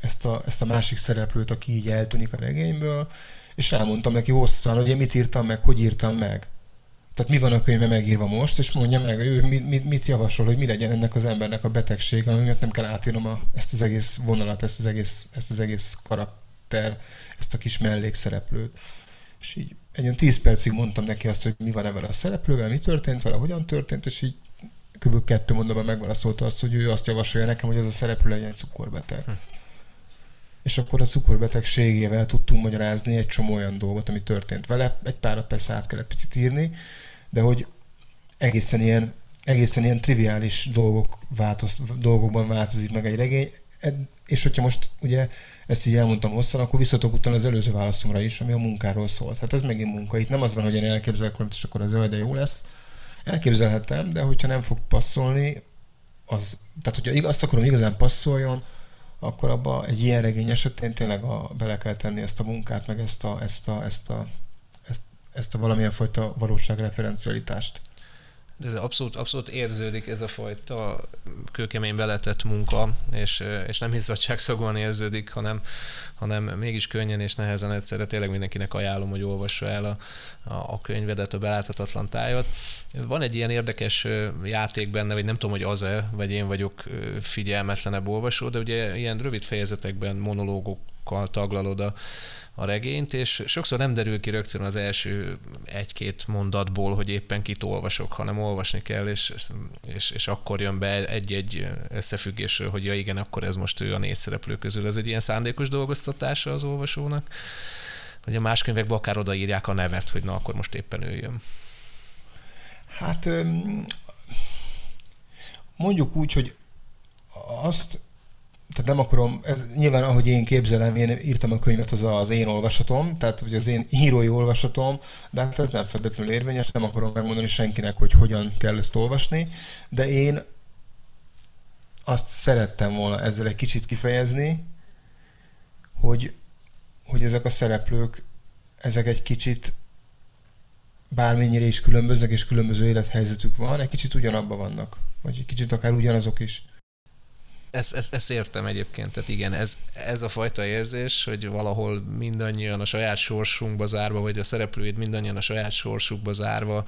ezt a, ezt a másik szereplőt, aki így eltűnik a regényből, és elmondtam neki hosszan, hogy én mit írtam meg, hogy írtam meg. Tehát mi van a könyvben megírva most, és mondja meg, hogy ő mit, mit, mit javasol, hogy mi legyen ennek az embernek a betegsége, amiért nem kell átírnom a, ezt az egész vonalat, ezt az egész, ezt az egész karakter, ezt a kis mellékszereplőt. És így egy olyan tíz percig mondtam neki azt, hogy mi van ebben a szereplővel, mi történt vele, hogyan történt, és így kb. kettő mondatban megválaszolta azt, hogy ő azt javasolja nekem, hogy az a szereplő legyen egy cukorbeteg. Hm és akkor a cukorbetegségével tudtunk magyarázni egy csomó olyan dolgot, ami történt vele. Egy párat persze át kellett picit írni, de hogy egészen ilyen, egészen ilyen triviális dolgok változ, dolgokban változik meg egy regény, és hogyha most ugye ezt így elmondtam hosszan, akkor visszatok utána az előző válaszomra is, ami a munkáról szólt. Hát ez megint munka. Itt nem az van, hogy én elképzelek valamit, és akkor az zöld, jó lesz. Elképzelhetem, de hogyha nem fog passzolni, az, tehát hogyha azt akarom igazán passzoljon, akkor abba egy ilyen regény esetén tényleg a, bele kell tenni ezt a munkát, meg ezt a, ezt a, ezt a, ezt, a valamilyen fajta valóságreferencialitást. De ez abszolút, abszolút érződik ez a fajta kőkemény beletett munka, és, és nem izzadságszagúan érződik, hanem, hanem mégis könnyen és nehezen egyszerre. Tényleg mindenkinek ajánlom, hogy olvassa el a, a, a könyvedet, a beláthatatlan tájat. Van egy ilyen érdekes játék benne, vagy nem tudom, hogy az-e, vagy én vagyok figyelmetlenebb olvasó, de ugye ilyen rövid fejezetekben, monológokkal taglalod a, a regényt, és sokszor nem derül ki rögtön az első egy-két mondatból, hogy éppen kit olvasok, hanem olvasni kell, és, és, és akkor jön be egy-egy összefüggésről, hogy ja igen, akkor ez most ő a négy szereplő közül. Ez egy ilyen szándékos dolgoztatása az olvasónak, hogy a más könyvekben akár odaírják a nevet, hogy na akkor most éppen ő jön. Hát mondjuk úgy, hogy azt tehát nem akarom, ez nyilván ahogy én képzelem, én írtam a könyvet, az az én olvasatom, tehát hogy az én írói olvasatom, de hát ez nem feltétlenül érvényes, nem akarom megmondani senkinek, hogy hogyan kell ezt olvasni, de én azt szerettem volna ezzel egy kicsit kifejezni, hogy, hogy ezek a szereplők, ezek egy kicsit bármennyire is különböznek, és különböző élethelyzetük van, egy kicsit ugyanabban vannak, vagy egy kicsit akár ugyanazok is ezt, ezt, ezt értem egyébként, tehát igen, ez, ez a fajta érzés, hogy valahol mindannyian a saját sorsunkba zárva, vagy a szereplőid mindannyian a saját sorsukba zárva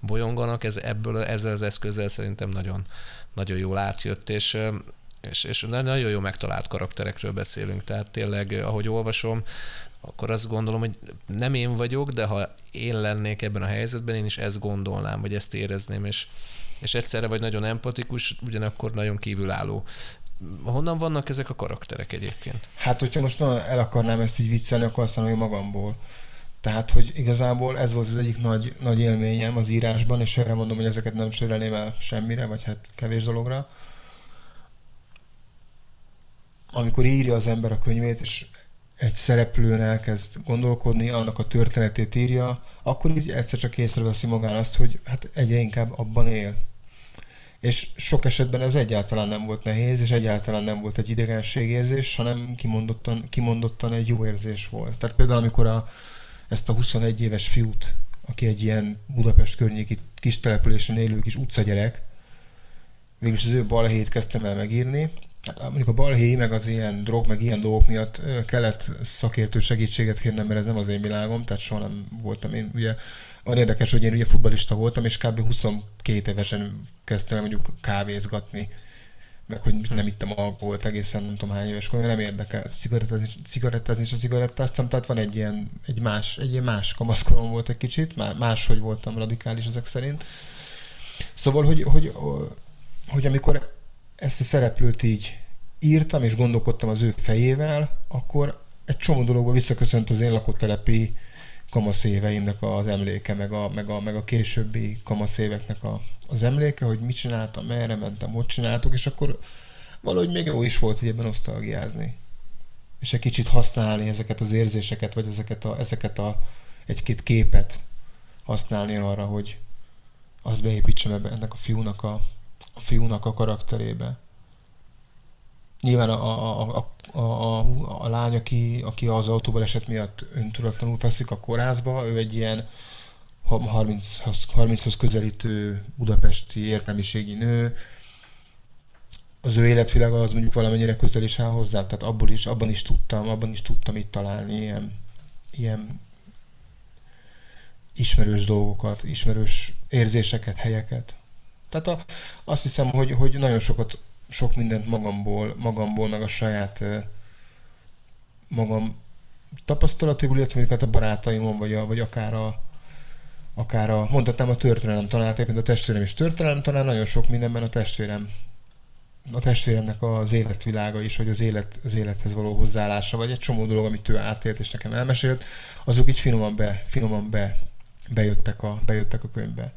bolyonganak, ez ebből, ezzel az eszközzel szerintem nagyon, nagyon jól átjött, és és, és nagyon jó megtalált karakterekről beszélünk, tehát tényleg, ahogy olvasom, akkor azt gondolom, hogy nem én vagyok, de ha én lennék ebben a helyzetben, én is ezt gondolnám, vagy ezt érezném, és, és egyszerre vagy nagyon empatikus, ugyanakkor nagyon kívülálló. Honnan vannak ezek a karakterek egyébként? Hát, hogyha most el akarnám ezt így viccelni, akkor azt hogy magamból. Tehát, hogy igazából ez volt az egyik nagy, nagy élményem az írásban, és erre mondom, hogy ezeket nem sérelném el semmire, vagy hát kevés dologra. Amikor írja az ember a könyvét, és egy szereplőn elkezd gondolkodni, annak a történetét írja, akkor így egyszer csak észreveszi magán azt, hogy hát egyre inkább abban él. És sok esetben ez egyáltalán nem volt nehéz, és egyáltalán nem volt egy idegenségérzés, hanem kimondottan, kimondottan egy jó érzés volt. Tehát például, amikor a, ezt a 21 éves fiút, aki egy ilyen Budapest környéki kis településen élő kis utcagyerek, végülis az ő balhét kezdtem el megírni, Hát mondjuk a balhé, meg az ilyen drog, meg ilyen dolgok miatt kellett szakértő segítséget kérnem, mert ez nem az én világom, tehát soha nem voltam én. Ugye olyan érdekes, hogy én ugye futbalista voltam, és kb. 22 évesen kezdtem mondjuk kávézgatni meg hogy nem ittem alkoholt egészen nem tudom hány éves nem érdekel cigarettázni, cigarettázni és a cigarettáztam, tehát van egy ilyen, egy más, egy ilyen más kamaszkorom volt egy kicsit, máshogy voltam radikális ezek szerint. Szóval, hogy, hogy, hogy amikor ezt a szereplőt így írtam, és gondolkodtam az ő fejével, akkor egy csomó dologba visszaköszönt az én lakótelepi kamaszéveimnek az emléke, meg a, meg a, meg a későbbi kamaszéveknek a, az emléke, hogy mit csináltam, merre mentem, hogy csináltuk, és akkor valahogy még jó is volt, hogy ebben nosztalgiázni. És egy kicsit használni ezeket az érzéseket, vagy ezeket a, ezeket a egy-két képet használni arra, hogy azt beépítsem ebbe, ennek a fiúnak a, a fiúnak a karakterébe. Nyilván a, a, a, a, a, a lány, aki, aki az autóbaleset miatt öntudatlanul feszik a kórházba, ő egy ilyen 30-hoz, 30 közelítő budapesti értelmiségi nő, az ő életvilága az mondjuk valamennyire közel is áll hozzám, tehát abból is, abban is tudtam, abban is tudtam itt találni ilyen, ilyen ismerős dolgokat, ismerős érzéseket, helyeket. Tehát a, azt hiszem, hogy, hogy nagyon sokat, sok mindent magamból, magamból, meg a saját magam tapasztalatiból, illetve mondjuk hát a barátaimon, vagy, a, vagy akár a, akár a, mondhatnám a történelem tanár, mint a testvérem is történelem tanár, nagyon sok mindenben a testvérem a testvéremnek az életvilága is, vagy az, élet, az élethez való hozzáállása, vagy egy csomó dolog, amit ő átélt és nekem elmesélt, azok így finoman, be, finoman be, bejöttek, a, bejöttek a könyvbe.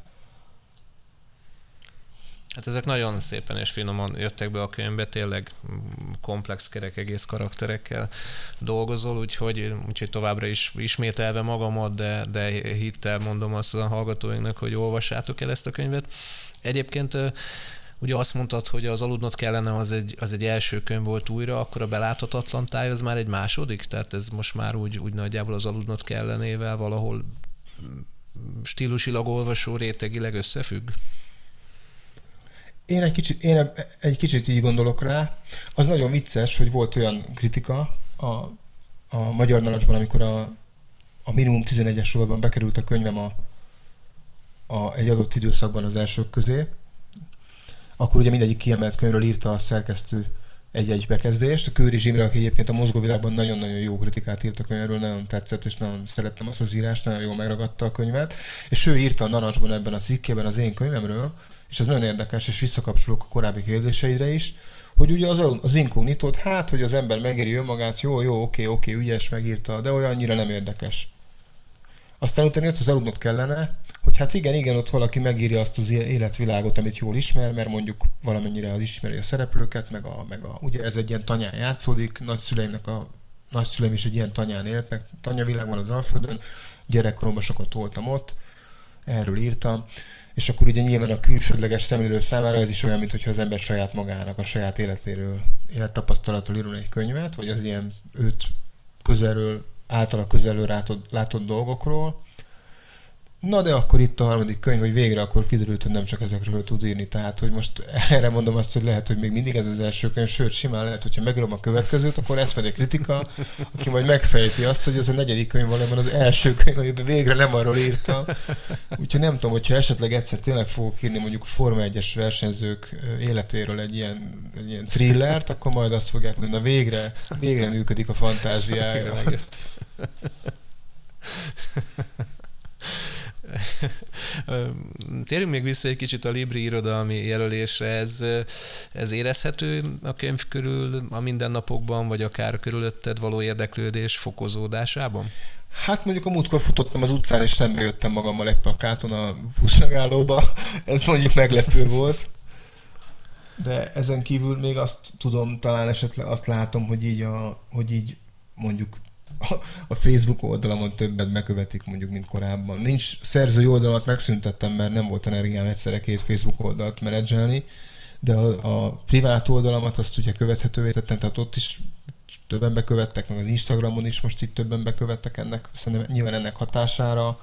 Hát ezek nagyon szépen és finoman jöttek be a könyvbe, tényleg komplex kerek egész karakterekkel dolgozol, úgyhogy, úgyhogy továbbra is ismételve magamat, de, de hittel mondom azt a hallgatóinknak, hogy olvassátok el ezt a könyvet. Egyébként Ugye azt mondtad, hogy az aludnot kellene, az egy, az egy első könyv volt újra, akkor a beláthatatlan táj az már egy második? Tehát ez most már úgy, úgy nagyjából az aludnot kellenével valahol stílusilag olvasó rétegileg összefügg? Én egy, kicsit, én egy kicsit így gondolok rá. Az nagyon vicces, hogy volt olyan kritika a, a Magyar Narancsban, amikor a, a minimum 11-es sorban bekerült a könyvem a, a, egy adott időszakban az elsők közé, akkor ugye mindegyik kiemelt könyvről írta a szerkesztő egy-egy bekezdést. A Kőri Zsimre, aki egyébként a mozgóvilágban nagyon-nagyon jó kritikát írt a könyvről, nagyon tetszett, és nagyon szerettem azt az írást, nagyon jól megragadta a könyvet. És ő írta a Narancsban ebben a cikkében az én könyvemről, és ez nagyon érdekes, és visszakapcsolok a korábbi kérdéseidre is, hogy ugye az, az inkognitót, hát, hogy az ember megéri önmagát, jó, jó, oké, oké, ügyes, megírta, de olyan annyira nem érdekes. Aztán utána jött az aludnot kellene, hogy hát igen, igen, ott valaki megírja azt az életvilágot, amit jól ismer, mert mondjuk valamennyire az ismeri a szereplőket, meg a, meg a ugye ez egy ilyen tanyán játszódik, nagyszüleimnek a nagyszüleim is egy ilyen tanyán élt, meg tanyavilág van az Alföldön, gyerekkoromban sokat voltam ott, erről írtam, és akkor ugye nyilván a külsődleges szemlélő számára ez is olyan, mintha az ember saját magának, a saját életéről, élettapasztalatról írul egy könyvet, vagy az ilyen őt közelről általa közelről látott, látott dolgokról. Na de akkor itt a harmadik könyv, hogy végre akkor kiderült, hogy nem csak ezekről tud írni. Tehát, hogy most (laughs) erre mondom azt, hogy lehet, hogy még mindig ez az első könyv, sőt, simán lehet, hogyha megírom a következőt, akkor ez pedig kritika, aki majd megfejti azt, hogy ez a negyedik könyv valójában az első könyv, amiben végre nem arról írta. Úgyhogy nem tudom, hogyha esetleg egyszer tényleg fogok írni mondjuk Forma 1-es versenyzők életéről egy ilyen, egy ilyen thrillert, akkor majd azt fogják mondani, na végre, végre működik a fantáziája. Térjünk még vissza egy kicsit a Libri irodalmi jelölésre. Ez, ez érezhető a könyv körül a mindennapokban, vagy akár körülötted való érdeklődés fokozódásában? Hát mondjuk a múltkor futottam az utcán, és szembe jöttem magammal egy plakáton a buszmegállóba. Ez mondjuk meglepő volt. De ezen kívül még azt tudom, talán esetleg azt látom, hogy így, a, hogy így mondjuk a Facebook oldalamon többet bekövetik mondjuk, mint korábban. Nincs szerzői oldalamat megszüntettem, mert nem volt energiám egyszerre két Facebook oldalt menedzselni, de a, a privát oldalamat azt ugye követhetővé tettem, tehát ott is többen bekövettek, meg az Instagramon is most itt többen bekövettek ennek, szerintem nyilván ennek hatására.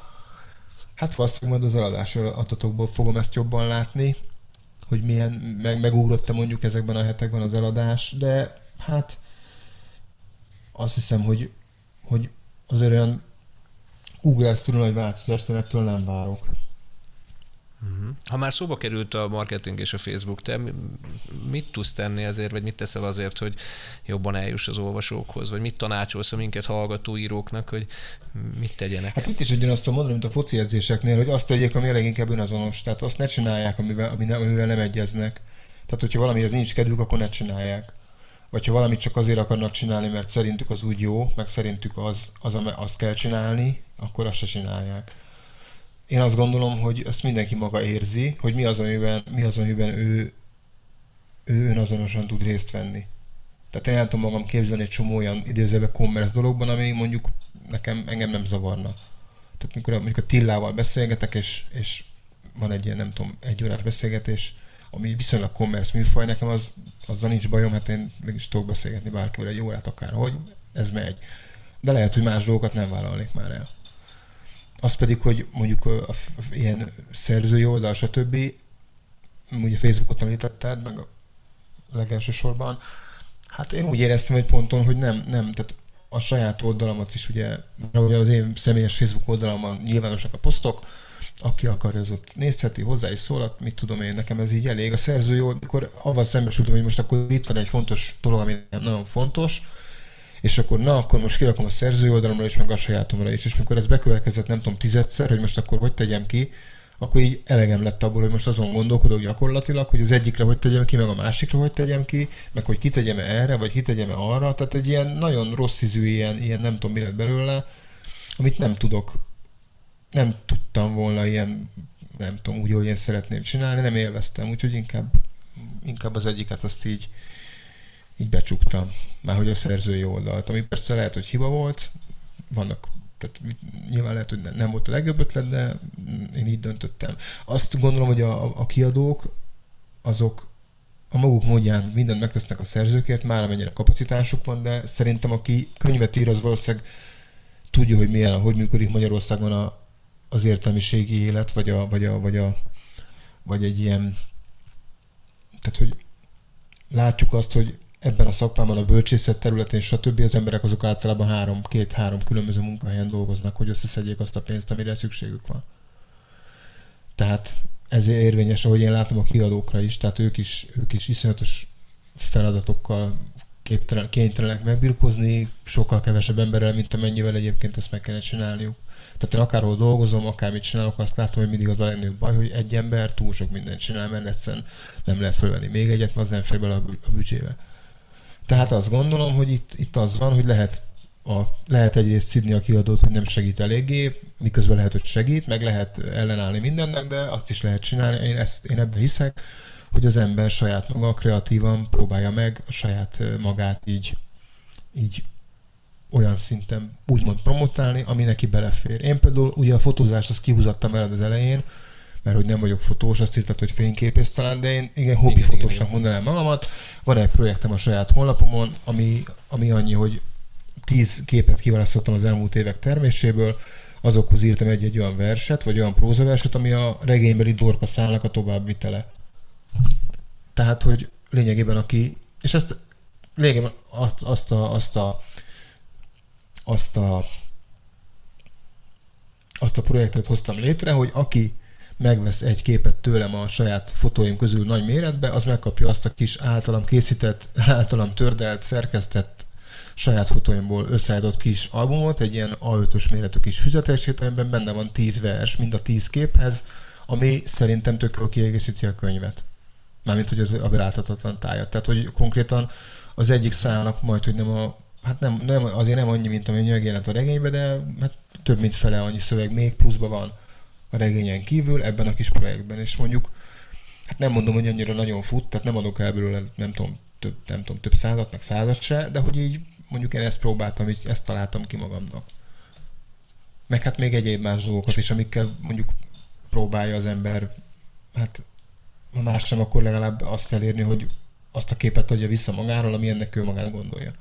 Hát valószínűleg majd az eladási adatokból fogom ezt jobban látni, hogy milyen, meg, megugrott mondjuk ezekben a hetekben az eladás, de hát azt hiszem, hogy hogy azért olyan ugrásszerű nagy változást én ettől nem várok. Mhm. Ha már szóba került a marketing és a Facebook, te mit tudsz tenni ezért, vagy mit teszel azért, hogy jobban eljuss az olvasókhoz, vagy mit tanácsolsz a minket hallgató íróknak, hogy mit tegyenek? Hát itt is ugyanazt tudom mondani, mint a foci edzéseknél, hogy azt tegyék, ami a leginkább önazonos. Tehát azt ne csinálják, amivel, amivel nem egyeznek. Tehát, hogyha valamihez nincs kedvük, akkor ne csinálják. Vagy ha valamit csak azért akarnak csinálni, mert szerintük az úgy jó, meg szerintük az, az, az azt kell csinálni, akkor azt se csinálják. Én azt gondolom, hogy ezt mindenki maga érzi, hogy mi az, amiben, mi az, amiben ő, ő önazonosan tud részt venni. Tehát én el tudom magam képzelni egy csomó olyan idézőbe commerce dologban, ami mondjuk nekem, engem nem zavarna. Tehát mikor mondjuk a Tillával beszélgetek, és, és van egy ilyen, nem tudom, egy órás beszélgetés, ami viszonylag commerce műfaj, nekem az, azzal nincs bajom, hát én mégis tudok beszélgetni bárkivel egy órát akár, hogy ez megy. De lehet, hogy más dolgokat nem vállalnék már el. Az pedig, hogy mondjuk a, a, a ilyen szerzői oldal, stb. Ugye Facebookot említetted, meg a legelső sorban, hát én úgy éreztem egy ponton, hogy nem, nem, tehát a saját oldalamat is ugye, ugye az én személyes Facebook oldalamon nyilvánosak a posztok, aki akarja, az ott nézheti, hozzá is szólhat, mit tudom én, nekem ez így elég. A szerző jó, akkor avval szembesültem, hogy most akkor itt van egy fontos dolog, ami nagyon fontos, és akkor na, akkor most kirakom a szerzői oldalomra is, meg a sajátomra is, és mikor ez bekövetkezett, nem tudom, tizedszer, hogy most akkor hogy tegyem ki, akkor így elegem lett abból, hogy most azon gondolkodok gyakorlatilag, hogy az egyikre hogy tegyem ki, meg a másikra hogy tegyem ki, meg hogy kitegyem erre, vagy kitegyem arra. Tehát egy ilyen nagyon rossz ízű, ilyen, ilyen nem tudom mi lett belőle, amit nem tudok, nem tudtam volna ilyen, nem tudom, úgy, hogy én szeretném csinálni, nem élveztem, úgyhogy inkább, inkább az egyiket azt így, így becsuktam, már hogy a szerzői oldalt, ami persze lehet, hogy hiba volt, vannak tehát nyilván lehet, hogy nem volt a legjobb ötlet, de én így döntöttem. Azt gondolom, hogy a, a kiadók azok a maguk módján mindent megtesznek a szerzőkért, már amennyire kapacitásuk van, de szerintem aki könyvet ír, az valószínűleg tudja, hogy milyen, hogy működik Magyarországon a, az értelmiségi élet, vagy, a, vagy, a, vagy, a, vagy egy ilyen, tehát hogy látjuk azt, hogy ebben a szakmában, a bölcsészet területén, stb. az emberek azok általában három, két-három különböző munkahelyen dolgoznak, hogy összeszedjék azt a pénzt, amire szükségük van. Tehát ez érvényes, ahogy én látom a kiadókra is, tehát ők is, ők is iszonyatos feladatokkal képtelen, kénytelenek megbirkózni, sokkal kevesebb emberrel, mint amennyivel egyébként ezt meg kellene csinálniuk. Tehát én akárhol dolgozom, akármit csinálok, azt látom, hogy mindig az a legnagyobb baj, hogy egy ember túl sok mindent csinál, mert egyszerűen nem lehet fölvenni még egyet, mert az nem fér bele a, a büdzsébe. Tehát azt gondolom, hogy itt, itt az van, hogy lehet, a, lehet egyrészt szidni a kiadót, hogy nem segít eléggé, miközben lehet, hogy segít, meg lehet ellenállni mindennek, de azt is lehet csinálni. Én, ezt, én ebben hiszek, hogy az ember saját maga kreatívan próbálja meg a saját magát így, így olyan szinten úgymond promotálni, ami neki belefér. Én például ugye a fotózást azt kihúzattam el az elején, mert hogy nem vagyok fotós, azt írtad, hogy fényképész talán, de én igen, hobbi igen, fotósnak mondanám magamat. Van egy projektem a saját honlapomon, ami, ami annyi, hogy tíz képet kiválasztottam az elmúlt évek terméséből, azokhoz írtam egy-egy olyan verset, vagy olyan prózaverset, ami a regénybeli dorka szállnak a továbbvitele. Tehát, hogy lényegében aki, és ezt lényegében azt, azt a, azt a, azt a, azt a projektet hoztam létre, hogy aki megvesz egy képet tőlem a saját fotóim közül nagy méretbe, az megkapja azt a kis általam készített, (laughs) általam tördelt, szerkesztett saját fotóimból összeállított kis albumot, egy ilyen A5-ös méretű kis füzetését, amiben benne van 10 vers, mind a 10 képhez, ami szerintem tök kiegészíti a könyvet. Mármint, hogy az a beláthatatlan tájat. Tehát, hogy konkrétan az egyik szálnak majd, hogy nem a hát nem, nem, azért nem annyi, mint ami megjelent a regényben, de hát több mint fele annyi szöveg még pluszban van a regényen kívül ebben a kis projektben, és mondjuk, hát nem mondom, hogy annyira nagyon fut, tehát nem adok el belőle, nem tudom, több, nem tudom, több százat, meg százat se, de hogy így mondjuk én ezt próbáltam, így ezt találtam ki magamnak. Meg hát még egyéb más dolgokat is, amikkel mondjuk próbálja az ember, hát ha más sem, akkor legalább azt elérni, hogy azt a képet adja vissza magáról, ami ennek ő magát gondolja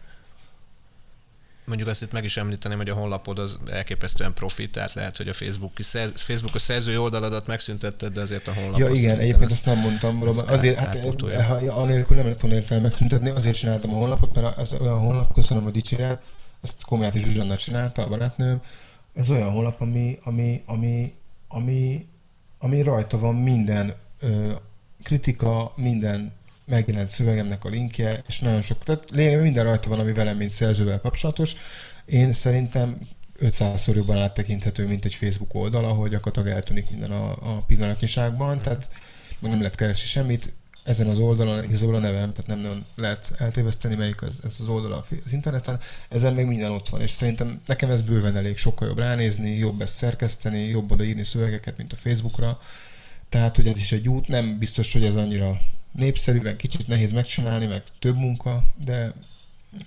mondjuk azt itt meg is említeném, hogy a honlapod az elképesztően profit, tehát lehet, hogy a Facebook, Facebook a szerzői oldaladat megszüntetted, de azért a honlapot. Ja igen, egyébként ezt nem mondtam, Roman. Azért, hát, ha, anélkül nem lett volna értelme megszüntetni, azért csináltam a honlapot, mert az olyan honlap, köszönöm a dicséret, ezt Komjáti Zsuzsanna csinálta, a barátnőm, ez olyan honlap, ami, ami, ami, ami, ami rajta van minden ö, kritika, minden megjelent szövegemnek a linkje, és nagyon sok, tehát lényegében minden rajta van, ami velem, mint szerzővel kapcsolatos. Én szerintem 500-szor jobban áttekinthető, mint egy Facebook oldal, ahol gyakorlatilag eltűnik minden a, a pillanatnyiságban, tehát meg nem lehet keresni semmit. ezen az oldalon igazából a nevem, tehát nem nagyon lehet eltéveszteni, melyik az, ez az oldal az interneten, ezen még minden ott van, és szerintem nekem ez bőven elég, sokkal jobb ránézni, jobb ezt szerkeszteni, jobb odaírni szövegeket, mint a Facebookra, tehát, hogy ez is egy út, nem biztos, hogy ez annyira népszerű, meg kicsit nehéz megcsinálni, meg több munka, de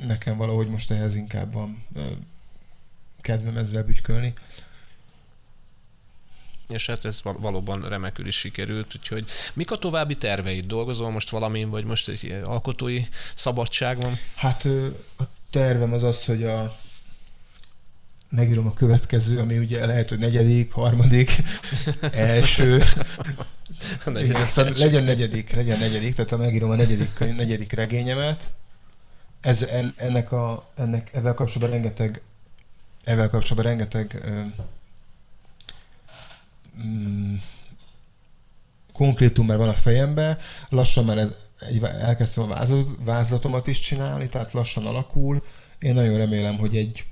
nekem valahogy most ehhez inkább van kedvem ezzel bütykölni és hát ez valóban remekül is sikerült, úgyhogy mik a további terveid? Dolgozol most valamin, vagy most egy alkotói szabadság van? Hát a tervem az az, hogy a megírom a következő, ami ugye lehet, hogy negyedik, harmadik, (laughs) első. negyedik, Igen, szóval legyen negyedik, legyen negyedik, tehát megírom a negyedik, negyedik regényemet. Ez, ennek a, ennek, ezzel kapcsolatban rengeteg, ezzel kapcsolatban rengeteg mm, konkrétum már van a fejembe, lassan már ez, egy, elkezdtem a vázat, vázlatomat is csinálni, tehát lassan alakul. Én nagyon remélem, hogy egy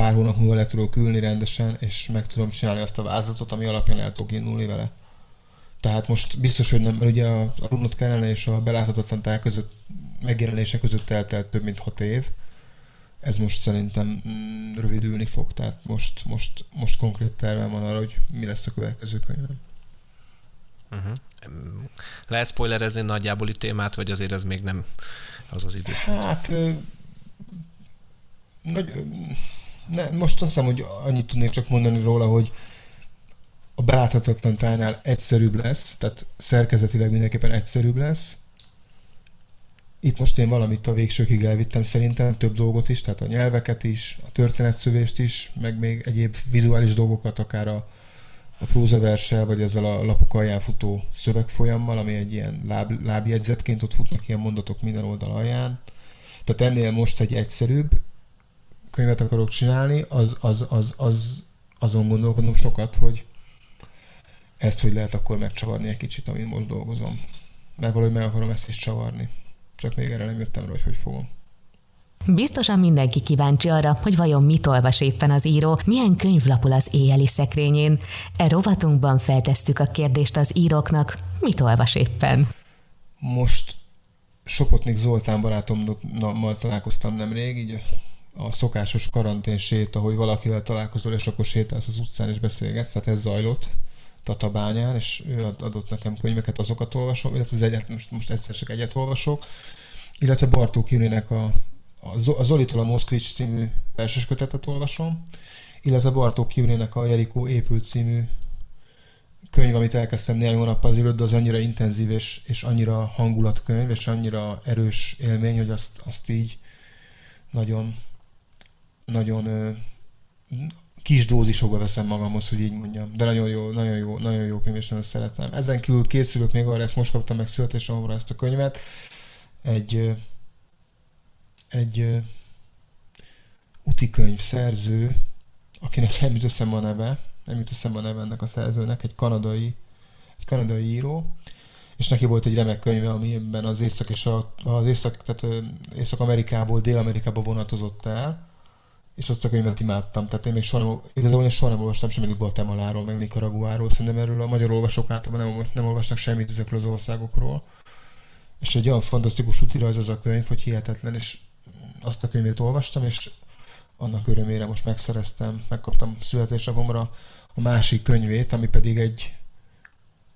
pár hónap múlva le tudok ülni rendesen, és meg tudom csinálni azt a vázlatot, ami alapján el tudok indulni vele. Tehát most biztos, hogy nem, mert ugye a, a Runot kellene és a beláthatatlan táj között megjelenése között eltelt több mint hat év. Ez most szerintem mm, rövidülni fog, tehát most, most, most konkrét tervem van arra, hogy mi lesz a következő könyvem. Uh-huh. Lehet spoilerezni nagyjából témát, vagy azért ez még nem az az idő? Hát nagy, ne, most azt hiszem, hogy annyit tudnék csak mondani róla, hogy a beláthatatlan tájnál egyszerűbb lesz, tehát szerkezetileg mindenképpen egyszerűbb lesz. Itt most én valamit a végsőkig elvittem szerintem, több dolgot is, tehát a nyelveket is, a történetszövést is, meg még egyéb vizuális dolgokat, akár a, a prózaverssel, vagy ezzel a lapok alján futó szövegfolyammal, ami egy ilyen láb, lábjegyzetként, ott futnak ilyen mondatok minden oldal alján. Tehát ennél most egy egyszerűbb, könyvet akarok csinálni, az, az, az, az, azon gondolkodom sokat, hogy ezt hogy lehet akkor megcsavarni egy kicsit, amin most dolgozom. Mert valahogy meg akarom ezt is csavarni. Csak még erre nem jöttem rá, hogy hogy fogom. Biztosan mindenki kíváncsi arra, hogy vajon mit olvas éppen az író, milyen könyv lapul az éjjeli szekrényén. E rovatunkban feltesztük a kérdést az íróknak, mit olvas éppen. Most Sopotnik Zoltán barátommal találkoztam nemrég, így a szokásos karantén séta, hogy valakivel találkozol, és akkor sétálsz az utcán, és beszélgetsz, tehát ez zajlott Tatabányán, és ő adott nekem könyveket, azokat olvasom, illetve az egyet, most, most egyszer csak egyet olvasok, illetve Bartók Kirinek a, a Zolitól a Moszkvics című verses kötetet olvasom, illetve Bartók Kirinek a Jerikó épült című könyv, amit elkezdtem néhány hónappal ezelőtt, de az annyira intenzív és, és annyira hangulatkönyv, és annyira erős élmény, hogy azt, azt így nagyon nagyon kis dózisokba veszem magamhoz, hogy így mondjam. De nagyon jó, nagyon jó, nagyon jó könyv, és nagyon szeretem. Ezen kívül készülök még arra, ezt most kaptam meg születésomra ezt a könyvet. Egy, egy úti könyv szerző, akinek nem jut eszembe a neve, nem jut eszembe a neve ennek a szerzőnek, egy kanadai, egy kanadai író, és neki volt egy remek könyve, amiben az észak és a, az észak, tehát Észak-Amerikából Dél-Amerikába vonatozott el, és azt a könyvet imádtam. Tehát én még soha nem, igazából én soha nem olvastam semmit Guatemaláról, meg Nicaraguáról, szerintem erről a magyar olvasók általában nem, nem olvasnak semmit ezekről az országokról. És egy olyan fantasztikus útirajz az a könyv, hogy hihetetlen, és azt a könyvét olvastam, és annak örömére most megszereztem, megkaptam születésnapomra a másik könyvét, ami pedig egy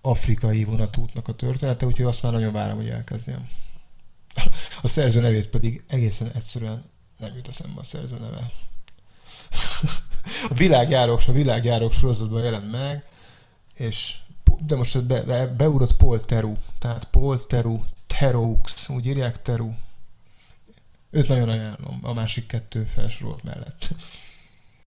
afrikai vonatútnak a története, úgyhogy azt már nagyon várom, hogy elkezdjem. (laughs) A szerző nevét pedig egészen egyszerűen nem jut eszembe a szerző neve. (laughs) a világjárok, a világjárok sorozatban jelent meg, és de most be, be, beugrott Paul Teru, tehát Paul Teru, Teraux, úgy írják Teru. Őt nagyon ajánlom, a másik kettő felsorolt mellett.